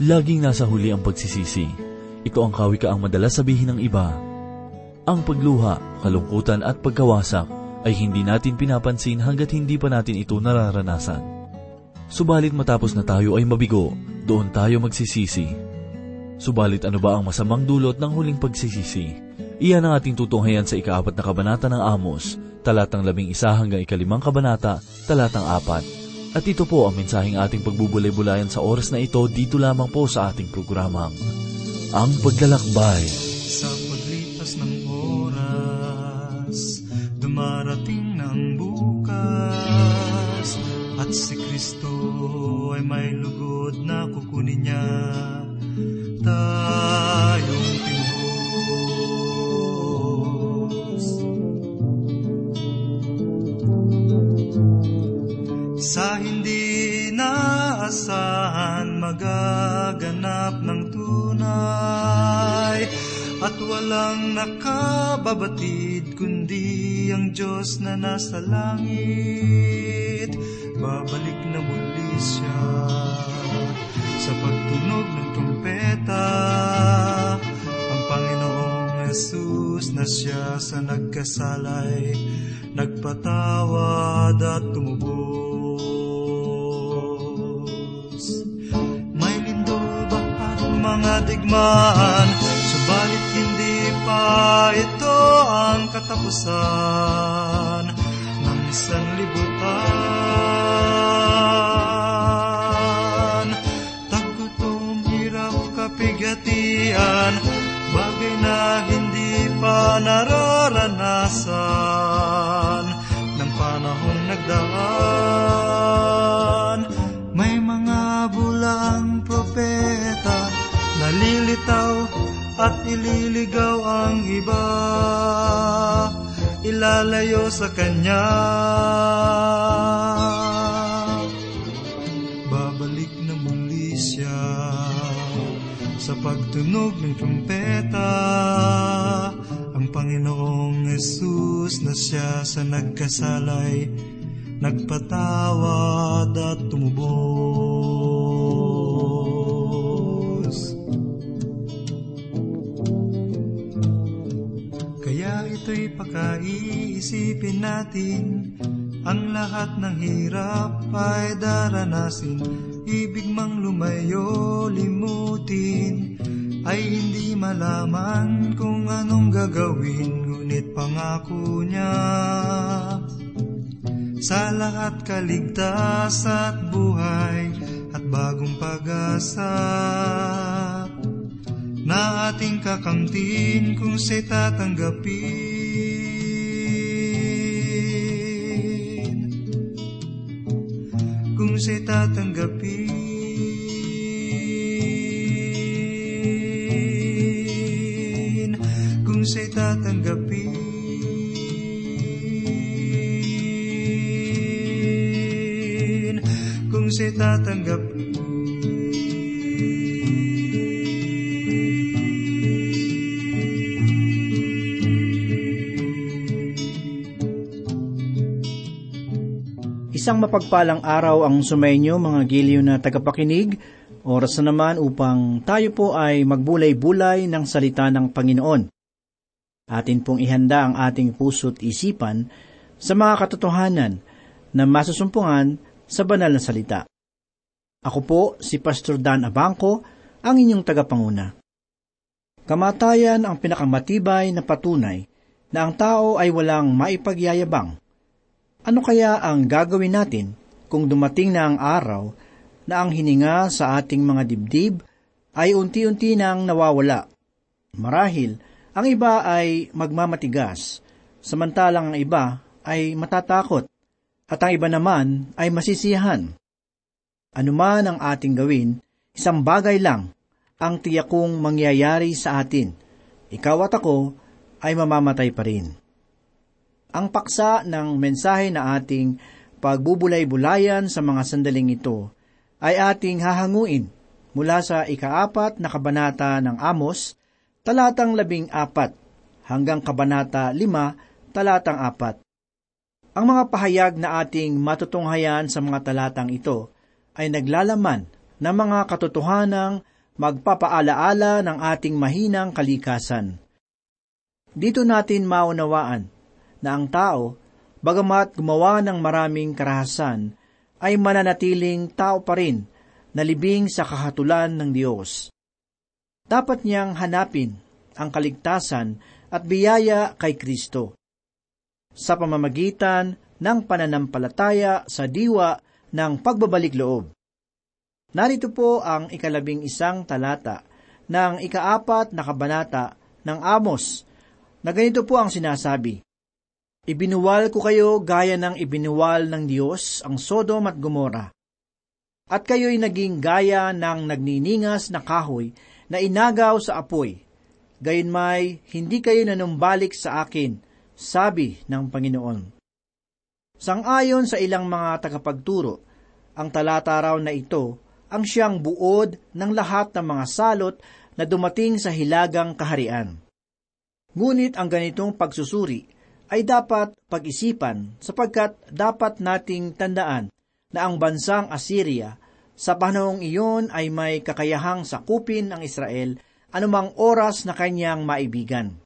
Laging nasa huli ang pagsisisi. Ito ang kawikaang madalas sabihin ng iba. Ang pagluha, kalungkutan at pagkawasak ay hindi natin pinapansin hanggat hindi pa natin ito nararanasan. Subalit matapos na tayo ay mabigo, doon tayo magsisisi. Subalit ano ba ang masamang dulot ng huling pagsisisi? Iyan ang ating tutunghayan sa ikaapat na kabanata ng Amos, talatang labing isa hanggang ikalimang kabanata, talatang apat. At ito po ang mensaheng ating pagbubulay-bulayan sa oras na ito dito lamang po sa ating programang, Ang Paglalakbay. Sa paglipas ng oras, dumarating ng bukas, at si Kristo ay may lugod na kukunin niya. Tayong naasahan magaganap ng tunay. At walang nakababatid kundi ang Diyos na nasa langit. Babalik na muli siya sa pagtunog ng trumpeta Ang Panginoong Jesus na siya sa nagkasalay Nagpatawad at tumubos digmaan Subalit hindi pa ito ang katapusan Ng isang libutan. Tagutom, hirap, kapigatian Bagay na hindi pa nararanasan at ililigaw ang iba. Ilalayo sa Kanya. Babalik na muli siya sa pagtunog ng trumpeta. Ang Panginoong Yesus na siya sa nagkasalay nagpatawad at tumubos. Ito'y pakaiisipin natin. Ang lahat ng hirap ay daranasin. Ibig mang lumayo, limutin. Ay hindi malaman kung anong gagawin Ngunit pangako niya. Sa lahat kaligtas at buhay At bagong pag-asa Na ating kakamtin kung siya'y tatanggapin siya'y tatanggapin. Kung siya'y tatanggapin. Kung siya'y tatanggapin Isang mapagpalang araw ang sumainyo mga giliw na tagapakinig. Oras na naman upang tayo po ay magbulay-bulay ng salita ng Panginoon. Atin pong ihanda ang ating puso't isipan sa mga katotohanan na masusumpungan sa banal na salita. Ako po si Pastor Dan Abangco, ang inyong tagapanguna. Kamatayan ang pinakamatibay na patunay na ang tao ay walang maipagyayabang ano kaya ang gagawin natin kung dumating na ang araw na ang hininga sa ating mga dibdib ay unti-unti nang nawawala? Marahil, ang iba ay magmamatigas, samantalang ang iba ay matatakot, at ang iba naman ay masisiyahan. Ano man ang ating gawin, isang bagay lang ang tiyakong mangyayari sa atin. Ikaw at ako ay mamamatay pa rin. Ang paksa ng mensahe na ating pagbubulay-bulayan sa mga sandaling ito ay ating hahanguin mula sa ikaapat na kabanata ng Amos, talatang labing apat, hanggang kabanata lima, talatang apat. Ang mga pahayag na ating matutunghayan sa mga talatang ito ay naglalaman ng mga katotohanang magpapaalaala ng ating mahinang kalikasan. Dito natin maunawaan na ang tao, bagamat gumawa ng maraming karahasan, ay mananatiling tao pa rin na libing sa kahatulan ng Diyos. Dapat niyang hanapin ang kaligtasan at biyaya kay Kristo. Sa pamamagitan ng pananampalataya sa diwa ng pagbabalik loob. Narito po ang ikalabing isang talata ng ikaapat na kabanata ng Amos na ganito po ang sinasabi. Ibinuwal ko kayo gaya ng ibinuwal ng Diyos ang Sodom at Gomora. At kayo'y naging gaya ng nagniningas na kahoy na inagaw sa apoy. Gayunmay, hindi kayo nanumbalik sa akin, sabi ng Panginoon. Sangayon sa ilang mga tagapagturo, ang talata raw na ito ang siyang buod ng lahat ng mga salot na dumating sa hilagang kaharian. Ngunit ang ganitong pagsusuri ay dapat pag-isipan sapagkat dapat nating tandaan na ang bansang Assyria sa panahong iyon ay may kakayahang sakupin ang Israel anumang oras na kanyang maibigan.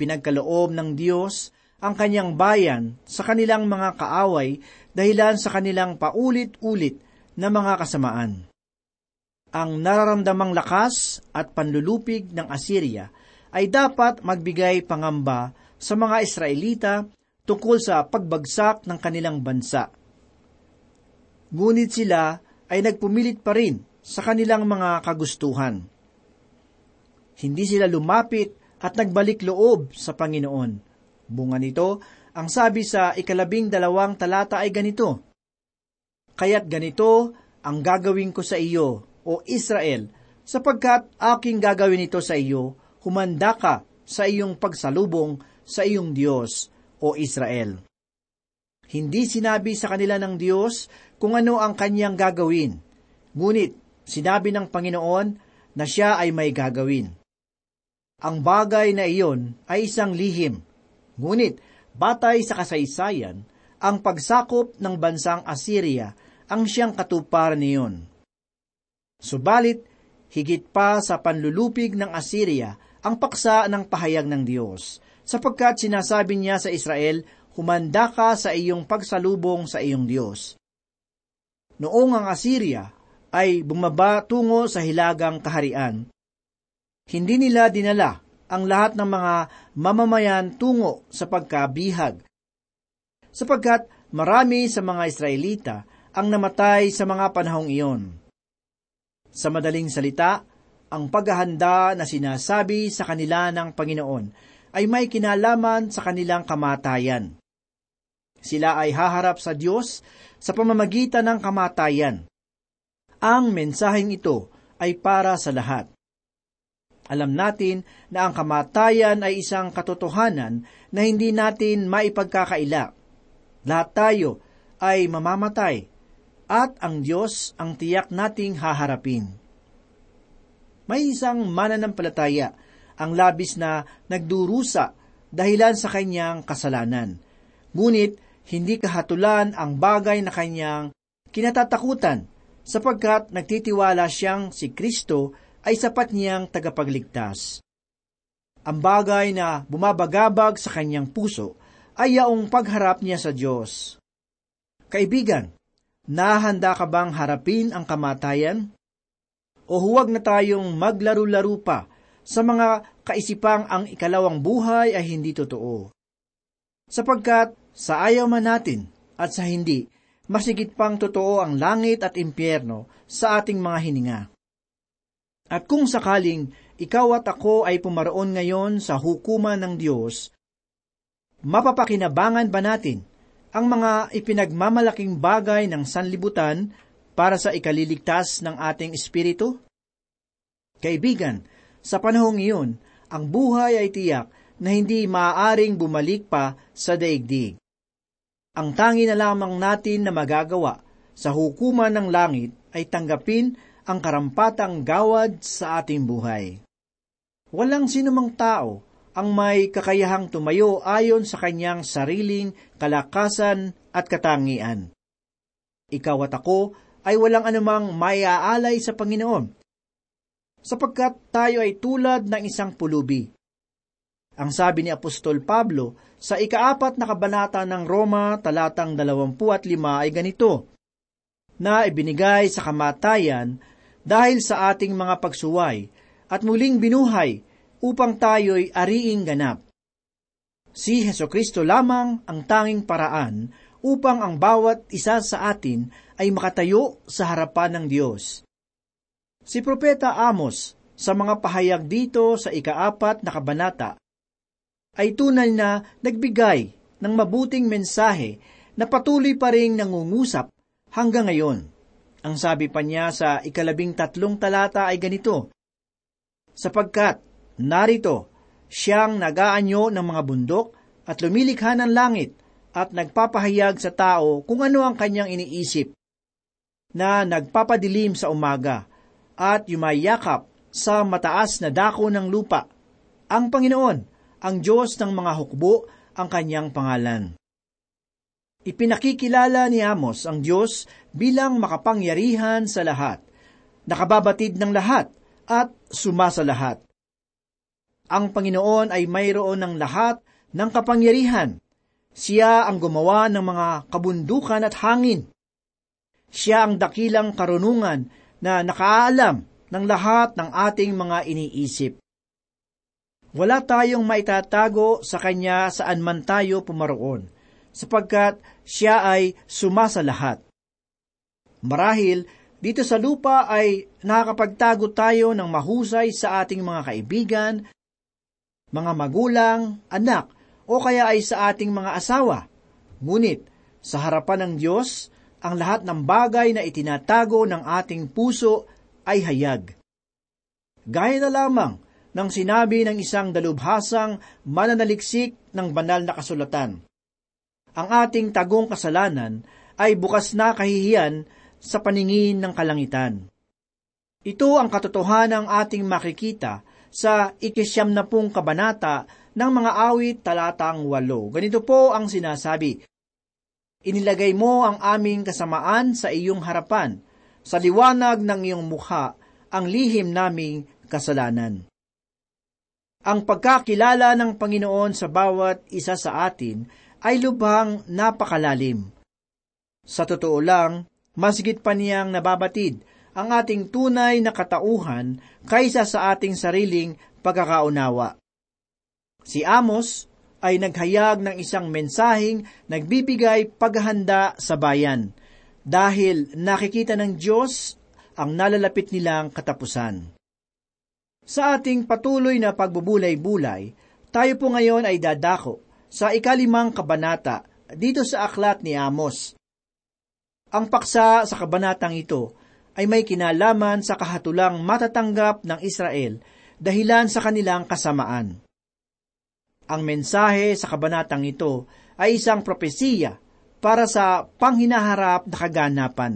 Pinagkaloob ng Diyos ang kanyang bayan sa kanilang mga kaaway dahilan sa kanilang paulit-ulit na mga kasamaan. Ang nararamdamang lakas at panlulupig ng Assyria ay dapat magbigay pangamba sa mga Israelita tungkol sa pagbagsak ng kanilang bansa. Ngunit sila ay nagpumilit pa rin sa kanilang mga kagustuhan. Hindi sila lumapit at nagbalik loob sa Panginoon. Bunga nito, ang sabi sa ikalabing dalawang talata ay ganito, Kaya't ganito ang gagawin ko sa iyo, o Israel, sapagkat aking gagawin ito sa iyo, humanda ka sa iyong pagsalubong sa iyong Diyos, o Israel. Hindi sinabi sa kanila ng Diyos kung ano ang kanyang gagawin, ngunit sinabi ng Panginoon na siya ay may gagawin. Ang bagay na iyon ay isang lihim, ngunit batay sa kasaysayan, ang pagsakop ng bansang Assyria ang siyang katuparan niyon. Subalit, higit pa sa panlulupig ng Assyria ang paksa ng pahayag ng Diyos sapagkat sinasabi niya sa Israel, humanda ka sa iyong pagsalubong sa iyong Diyos. Noong ang Assyria ay bumaba tungo sa hilagang kaharian, hindi nila dinala ang lahat ng mga mamamayan tungo sa pagkabihag, sapagkat marami sa mga Israelita ang namatay sa mga panahong iyon. Sa madaling salita, ang paghahanda na sinasabi sa kanila ng Panginoon ay may kinalaman sa kanilang kamatayan. Sila ay haharap sa Diyos sa pamamagitan ng kamatayan. Ang mensaheng ito ay para sa lahat. Alam natin na ang kamatayan ay isang katotohanan na hindi natin maipagkakaila. Lahat tayo ay mamamatay at ang Diyos ang tiyak nating haharapin. May isang mananampalataya ang labis na nagdurusa dahilan sa kanyang kasalanan. Ngunit hindi kahatulan ang bagay na kanyang kinatatakutan sapagkat nagtitiwala siyang si Kristo ay sapat niyang tagapagligtas. Ang bagay na bumabagabag sa kanyang puso ay yaong pagharap niya sa Diyos. Kaibigan, nahanda ka bang harapin ang kamatayan? O huwag na tayong maglaro-laro pa sa mga kaisipang ang ikalawang buhay ay hindi totoo. Sapagkat sa ayaw man natin at sa hindi, masigit pang totoo ang langit at impyerno sa ating mga hininga. At kung sakaling ikaw at ako ay pumaroon ngayon sa hukuman ng Diyos, mapapakinabangan ba natin ang mga ipinagmamalaking bagay ng sanlibutan para sa ikaliligtas ng ating espiritu? Kaibigan, sa panahong iyon, ang buhay ay tiyak na hindi maaaring bumalik pa sa daigdig. Ang tangi na lamang natin na magagawa sa hukuman ng langit ay tanggapin ang karampatang gawad sa ating buhay. Walang sinumang tao ang may kakayahang tumayo ayon sa kanyang sariling kalakasan at katangian. Ikaw at ako ay walang anumang maiaalay sa Panginoon sapagkat tayo ay tulad ng isang pulubi. Ang sabi ni Apostol Pablo sa ikaapat na kabanata ng Roma talatang 25 ay ganito, na ibinigay sa kamatayan dahil sa ating mga pagsuway at muling binuhay upang tayo'y ariing ganap. Si Heso Kristo lamang ang tanging paraan upang ang bawat isa sa atin ay makatayo sa harapan ng Diyos. Si Propeta Amos sa mga pahayag dito sa ikaapat na kabanata ay tunay na nagbigay ng mabuting mensahe na patuloy pa rin nangungusap hanggang ngayon. Ang sabi pa niya sa ikalabing tatlong talata ay ganito, Sapagkat, narito, siyang nagaanyo ng mga bundok at lumilikha ng langit at nagpapahayag sa tao kung ano ang kanyang iniisip, na nagpapadilim sa umaga at yumayakap sa mataas na dako ng lupa. Ang Panginoon, ang Diyos ng mga hukbo ang kanyang pangalan. Ipinakikilala ni Amos ang Diyos bilang makapangyarihan sa lahat, nakababatid ng lahat at sumasa lahat. Ang Panginoon ay mayroon ng lahat ng kapangyarihan. Siya ang gumawa ng mga kabundukan at hangin. Siya ang dakilang karunungan na nakaalam ng lahat ng ating mga iniisip. Wala tayong maitatago sa Kanya saan man tayo pumaroon, sapagkat Siya ay sumasa lahat. Marahil, dito sa lupa ay nakakapagtago tayo ng mahusay sa ating mga kaibigan, mga magulang, anak, o kaya ay sa ating mga asawa. Ngunit, sa harapan ng Diyos, ang lahat ng bagay na itinatago ng ating puso ay hayag. Gaya na lamang ng sinabi ng isang dalubhasang mananaliksik ng banal na kasulatan. Ang ating tagong kasalanan ay bukas na kahihiyan sa paningin ng kalangitan. Ito ang katotohanan ng ating makikita sa ikisyam na pong kabanata ng mga awit talatang walo. Ganito po ang sinasabi, Inilagay mo ang aming kasamaan sa iyong harapan, sa liwanag ng iyong mukha, ang lihim naming kasalanan. Ang pagkakilala ng Panginoon sa bawat isa sa atin ay lubhang napakalalim. Sa totoo lang, masgit pa niyang nababatid ang ating tunay na katauhan kaysa sa ating sariling pagkakaunawa. Si Amos ay naghayag ng isang mensaheng nagbibigay paghahanda sa bayan dahil nakikita ng Diyos ang nalalapit nilang katapusan. Sa ating patuloy na pagbubulay-bulay, tayo po ngayon ay dadako sa ikalimang kabanata dito sa aklat ni Amos. Ang paksa sa kabanatang ito ay may kinalaman sa kahatulang matatanggap ng Israel dahilan sa kanilang kasamaan. Ang mensahe sa kabanatang ito ay isang propesiya para sa panghinaharap na kaganapan.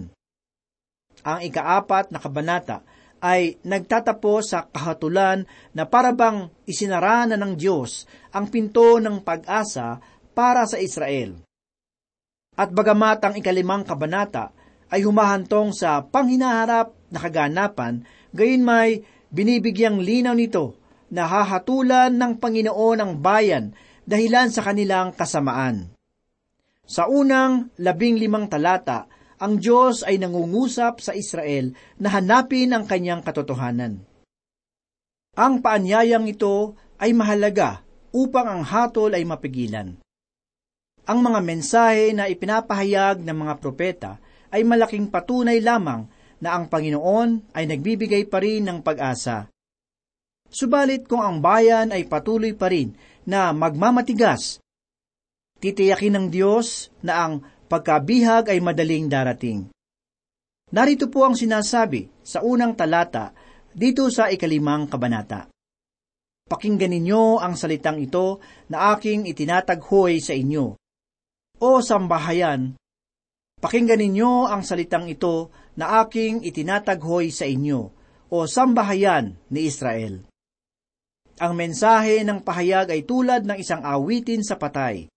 Ang ikaapat na kabanata ay nagtatapos sa kahatulan na parabang isinara na ng Diyos ang pinto ng pag-asa para sa Israel. At bagamat ang ikalimang kabanata ay humahantong sa panghinaharap na kaganapan, gayon may binibigyang linaw nito na hahatulan ng Panginoon ang bayan dahilan sa kanilang kasamaan. Sa unang labing limang talata, ang Diyos ay nangungusap sa Israel na hanapin ang kanyang katotohanan. Ang paanyayang ito ay mahalaga upang ang hatol ay mapigilan. Ang mga mensahe na ipinapahayag ng mga propeta ay malaking patunay lamang na ang Panginoon ay nagbibigay pa rin ng pag-asa. Subalit kung ang bayan ay patuloy pa rin na magmamatigas, titiyakin ng Diyos na ang pagkabihag ay madaling darating. Narito po ang sinasabi sa unang talata dito sa ikalimang kabanata. Pakinggan ninyo ang salitang ito na aking itinataghoy sa inyo. O sambahayan, pakinggan ninyo ang salitang ito na aking itinataghoy sa inyo, o sambahayan ni Israel. Ang mensahe ng pahayag ay tulad ng isang awitin sa patay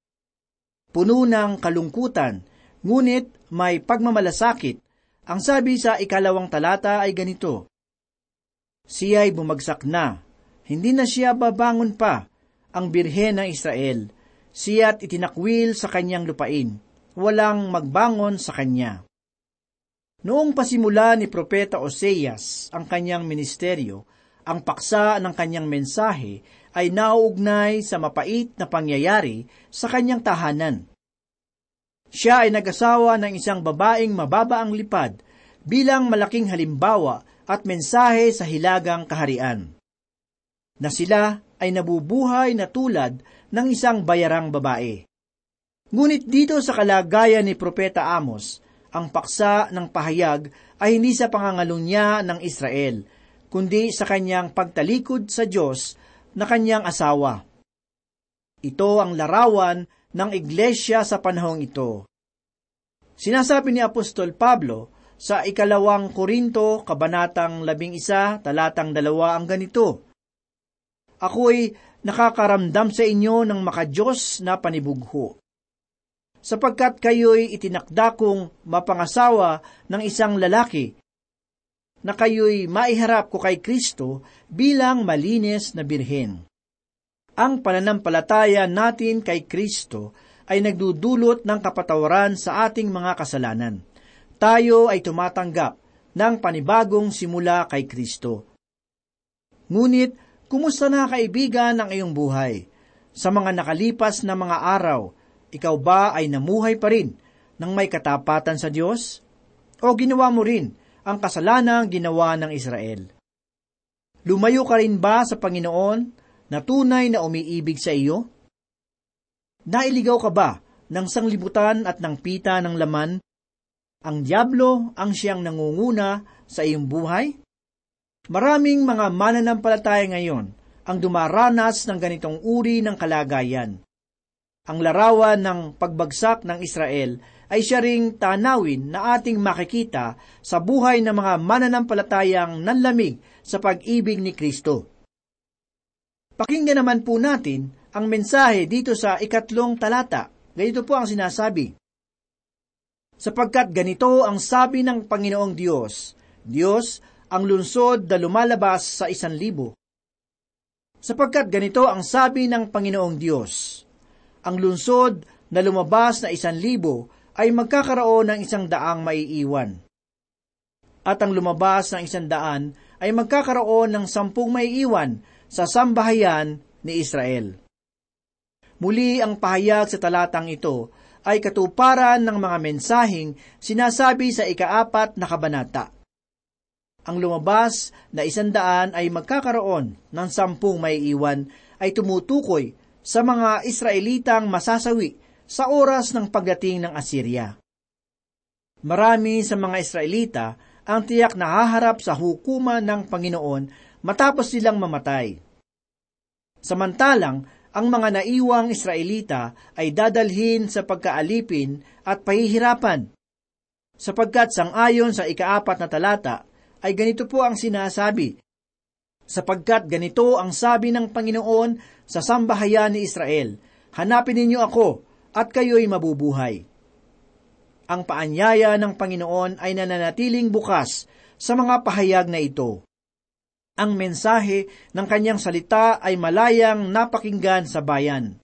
puno ng kalungkutan, ngunit may pagmamalasakit. Ang sabi sa ikalawang talata ay ganito, Siya'y bumagsak na. Hindi na siya babangon pa, ang birhen ng Israel. Siya't itinakwil sa kanyang lupain. Walang magbangon sa kanya. Noong pasimula ni Propeta Oseas ang kanyang ministeryo, ang paksa ng kanyang mensahe ay nauugnay sa mapait na pangyayari sa kanyang tahanan. Siya ay nag-asawa ng isang babaeng mababa ang lipad bilang malaking halimbawa at mensahe sa hilagang kaharian. Na sila ay nabubuhay na tulad ng isang bayarang babae. Ngunit dito sa kalagayan ni Propeta Amos, ang paksa ng pahayag ay hindi sa pangangalunya ng Israel, kundi sa kanyang pagtalikod sa Diyos na kanyang asawa. Ito ang larawan ng iglesia sa panahong ito. Sinasabi ni Apostol Pablo sa ikalawang Korinto, kabanatang labing isa, talatang dalawa ang ganito. Ako'y nakakaramdam sa inyo ng makajos na panibugho. Sapagkat kayo'y itinakda kong mapangasawa ng isang lalaki na kayo'y maiharap ko kay Kristo bilang malinis na birhen. Ang pananampalataya natin kay Kristo ay nagdudulot ng kapatawaran sa ating mga kasalanan. Tayo ay tumatanggap ng panibagong simula kay Kristo. Ngunit, kumusta na kaibigan ang iyong buhay? Sa mga nakalipas na mga araw, ikaw ba ay namuhay pa rin ng may katapatan sa Diyos? O ginawa mo rin ang kasalanang ginawa ng Israel. Lumayo ka rin ba sa Panginoon na tunay na umiibig sa iyo? Nailigaw ka ba ng sanglibutan at ng pita ng laman? Ang Diablo ang siyang nangunguna sa iyong buhay? Maraming mga mananampalataya ngayon ang dumaranas ng ganitong uri ng kalagayan. Ang larawan ng pagbagsak ng Israel ay siya ring tanawin na ating makikita sa buhay ng mga mananampalatayang nanlamig sa pag-ibig ni Kristo. Pakinggan naman po natin ang mensahe dito sa ikatlong talata. Ganito po ang sinasabi. Sapagkat ganito ang sabi ng Panginoong Diyos, Diyos, ang lunsod na lumalabas sa isan libo. Sapagkat ganito ang sabi ng Panginoong Diyos, ang lunsod na lumabas na isan libo ay magkakaroon ng isang daang maiiwan. At ang lumabas ng isang daan ay magkakaroon ng sampung maiiwan sa sambahayan ni Israel. Muli ang pahayag sa talatang ito ay katuparan ng mga mensaheng sinasabi sa ikaapat na kabanata. Ang lumabas na isandaan ay magkakaroon ng sampung maiiwan ay tumutukoy sa mga Israelitang masasawi sa oras ng pagdating ng Assyria. Marami sa mga Israelita ang tiyak na haharap sa hukuman ng Panginoon matapos silang mamatay. Samantalang, ang mga naiwang Israelita ay dadalhin sa pagkaalipin at pahihirapan. Sapagkat sangayon sa ikaapat na talata, ay ganito po ang sinasabi, Sapagkat ganito ang sabi ng Panginoon sa sambahayan ni Israel, Hanapin ninyo ako, at kayo'y mabubuhay. Ang paanyaya ng Panginoon ay nananatiling bukas sa mga pahayag na ito. Ang mensahe ng kanyang salita ay malayang napakinggan sa bayan.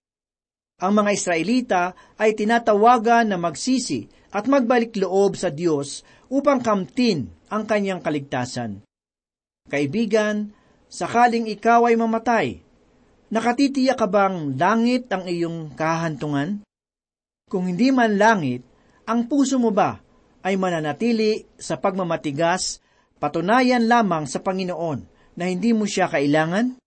Ang mga Israelita ay tinatawagan na magsisi at magbalik loob sa Diyos upang kamtin ang kanyang kaligtasan. Kaibigan, sakaling ikaw ay mamatay, nakatitiyak ka bang langit ang iyong kahantungan? Kung hindi man langit, ang puso mo ba ay mananatili sa pagmamatigas, patunayan lamang sa Panginoon na hindi mo siya kailangan?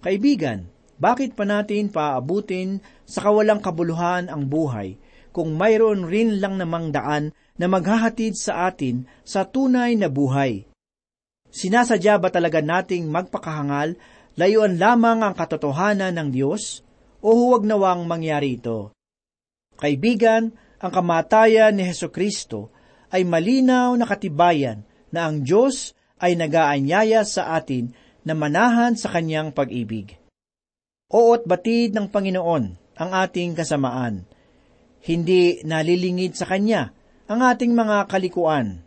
Kaibigan, bakit pa natin paabutin sa kawalang kabuluhan ang buhay kung mayroon rin lang namang daan na maghahatid sa atin sa tunay na buhay? Sinasadya ba talaga nating magpakahangal, layuan lamang ang katotohanan ng Diyos, o huwag nawang mangyari ito? Kaibigan, ang kamatayan ni Heso Kristo ay malinaw na katibayan na ang Diyos ay nagaanyaya sa atin na manahan sa kanyang pag-ibig. Oot batid ng Panginoon ang ating kasamaan. Hindi nalilingid sa Kanya ang ating mga kalikuan.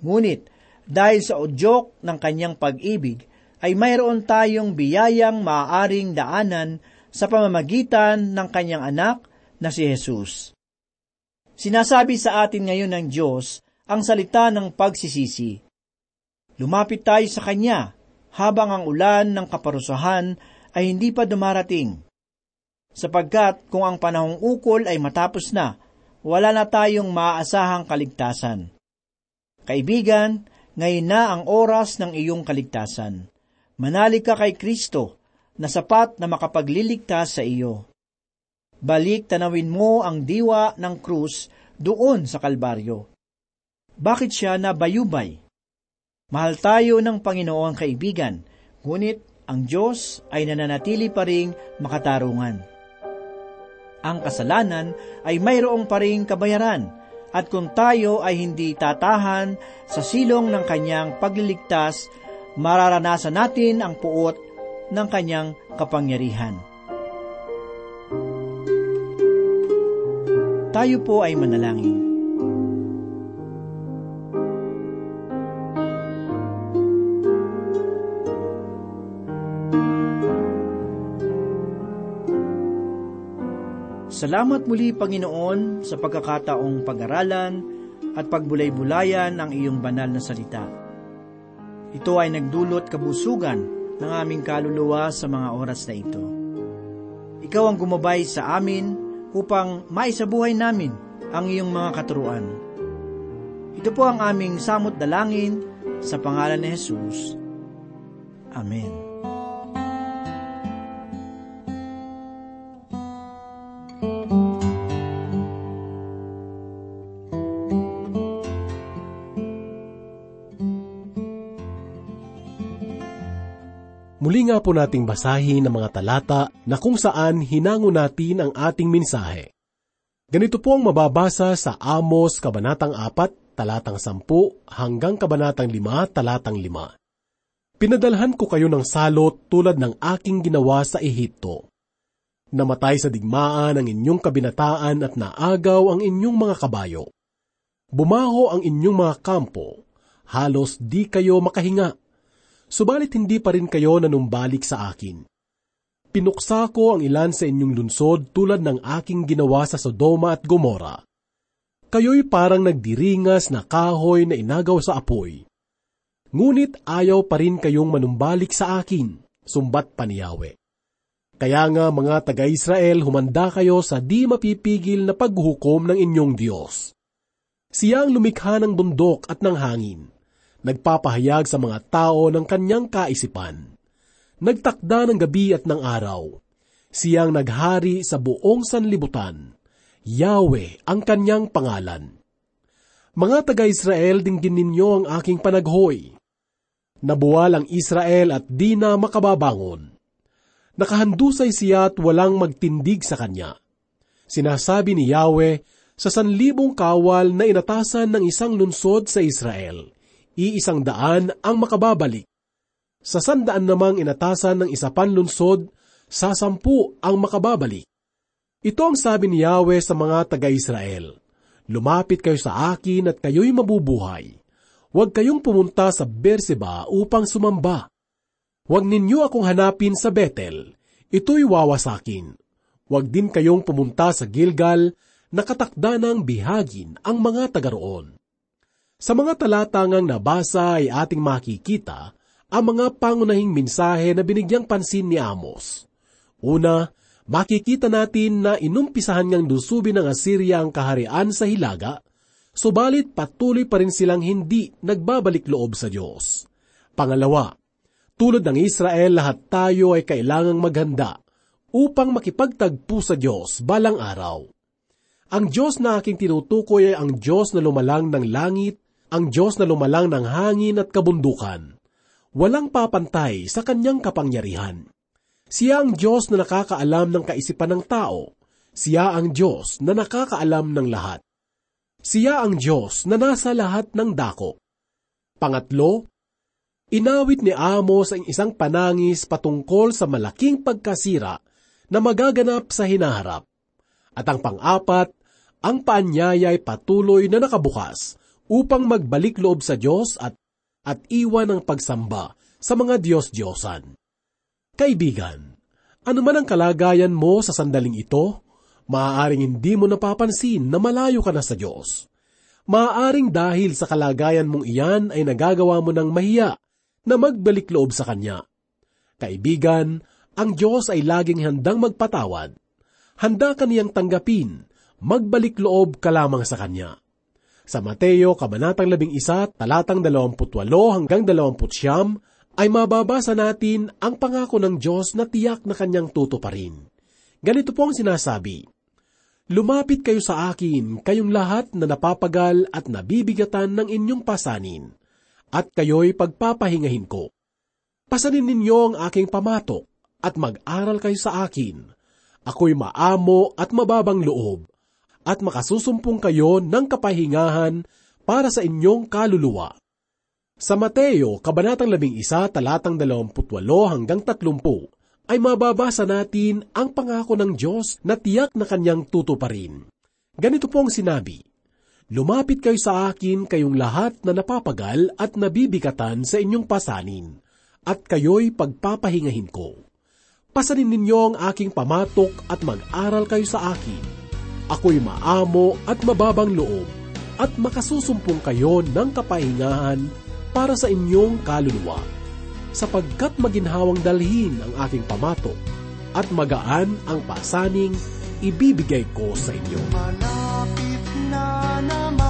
Ngunit, dahil sa udyok ng kanyang pag-ibig, ay mayroon tayong biyayang maaaring daanan sa pamamagitan ng kanyang anak na si Jesus. Sinasabi sa atin ngayon ng Diyos ang salita ng pagsisisi. Lumapit tayo sa Kanya habang ang ulan ng kaparusahan ay hindi pa dumarating. Sapagkat kung ang panahong ukol ay matapos na, wala na tayong maaasahang kaligtasan. Kaibigan, ngayon na ang oras ng iyong kaligtasan. Manali ka kay Kristo na sapat na makapagliligtas sa iyo. Balik tanawin mo ang diwa ng krus doon sa Kalbaryo. Bakit siya nabayubay? Mahal tayo ng Panginoon kaibigan, ngunit ang Diyos ay nananatili pa ring makatarungan. Ang kasalanan ay mayroong pa ring kabayaran, at kung tayo ay hindi tatahan sa silong ng kanyang pagliligtas, mararanasan natin ang puot ng kanyang kapangyarihan. Tayo po ay manalangin. Salamat muli, Panginoon, sa pagkakataong pag-aralan at pagbulay-bulayan ang iyong banal na salita. Ito ay nagdulot kabusugan ng aming kaluluwa sa mga oras na ito. Ikaw ang gumabay sa amin upang maisabuhay namin ang iyong mga katuruan. Ito po ang aming samot dalangin sa pangalan ni Jesus. Amen. Nga po nating basahin ang mga talata na kung saan hinango natin ang ating mensahe. Ganito po ang mababasa sa Amos Kabanatang 4, talatang 10 hanggang Kabanatang 5, talatang 5. Pinadalhan ko kayo ng salot tulad ng aking ginawa sa Ehipto. Namatay sa digmaan ang inyong kabinataan at naagaw ang inyong mga kabayo. Bumaho ang inyong mga kampo, halos di kayo makahinga subalit hindi pa rin kayo nanumbalik sa akin. Pinuksa ko ang ilan sa inyong lunsod tulad ng aking ginawa sa Sodoma at Gomora. Kayo'y parang nagdiringas na kahoy na inagaw sa apoy. Ngunit ayaw pa rin kayong manumbalik sa akin, sumbat pa ni Yahweh. Kaya nga mga taga-Israel, humanda kayo sa di mapipigil na paghuhukom ng inyong Diyos. Siya ang lumikha ng bundok at ng hangin nagpapahayag sa mga tao ng kanyang kaisipan. Nagtakda ng gabi at ng araw. Siyang naghari sa buong sanlibutan. Yahweh ang kanyang pangalan. Mga taga-Israel, dinggin ninyo ang aking panaghoy. Nabuwal ang Israel at di na makababangon. Nakahandusay siya at walang magtindig sa kanya. Sinasabi ni Yahweh sa sanlibong kawal na inatasan ng isang lunsod sa Israel iisang daan ang makababalik. Sa sandaan namang inatasan ng isa panlunsod, sa sampu ang makababalik. Ito ang sabi ni Yahweh sa mga taga-Israel. Lumapit kayo sa akin at kayo'y mabubuhay. Huwag kayong pumunta sa Berseba upang sumamba. Huwag ninyo akong hanapin sa Bethel. Ito'y wawasakin. Huwag din kayong pumunta sa Gilgal, nakatakda ng bihagin ang mga taga roon. Sa mga talatangang nabasa ay ating makikita ang mga pangunahing mensahe na binigyang pansin ni Amos. Una, makikita natin na inumpisahan ngang lusubin ng Assyria ang kaharian sa Hilaga, subalit patuloy pa rin silang hindi nagbabalik loob sa Diyos. Pangalawa, tulad ng Israel, lahat tayo ay kailangang maghanda upang makipagtagpo sa Diyos balang araw. Ang Diyos na aking tinutukoy ay ang Diyos na lumalang ng langit ang Diyos na lumalang ng hangin at kabundukan. Walang papantay sa kanyang kapangyarihan. Siya ang Diyos na nakakaalam ng kaisipan ng tao. Siya ang Diyos na nakakaalam ng lahat. Siya ang Diyos na nasa lahat ng dako. Pangatlo, inawit ni Amos ang isang panangis patungkol sa malaking pagkasira na magaganap sa hinaharap. At ang pang-apat, ang paanyaya ay patuloy na nakabukas upang magbalik loob sa Diyos at at iwan ang pagsamba sa mga Diyos-Diyosan. Kaibigan, ano man ang kalagayan mo sa sandaling ito, maaaring hindi mo napapansin na malayo ka na sa Diyos. Maaaring dahil sa kalagayan mong iyan ay nagagawa mo ng mahiya na magbalik loob sa Kanya. Kaibigan, ang Diyos ay laging handang magpatawad. Handa kaniyang tanggapin, magbalik loob ka lamang sa Kanya. Sa Mateo, Kabanatang 11, talatang 28 hanggang 29, ay mababasa natin ang pangako ng Diyos na tiyak na kanyang tutuparin. Ganito po ang sinasabi, Lumapit kayo sa akin, kayong lahat na napapagal at nabibigatan ng inyong pasanin, at kayo'y pagpapahingahin ko. Pasanin ninyo ang aking pamatok, at mag-aral kayo sa akin. Ako'y maamo at mababang loob, at makasusumpong kayo ng kapahingahan para sa inyong kaluluwa. Sa Mateo, Kabanatang 11, talatang 28 hanggang 30, ay mababasa natin ang pangako ng Diyos na tiyak na kanyang tutuparin. Ganito po ang sinabi, Lumapit kayo sa akin kayong lahat na napapagal at nabibigatan sa inyong pasanin, at kayo'y pagpapahingahin ko. Pasanin ninyo ang aking pamatok at mag-aral kayo sa akin Ako'y maamo at mababang loob at makasusumpong kayo ng kapahingahan para sa inyong kaluluwa, sapagkat maginhawang dalhin ang aking pamatok at magaan ang pasaning ibibigay ko sa inyo. Malapit na na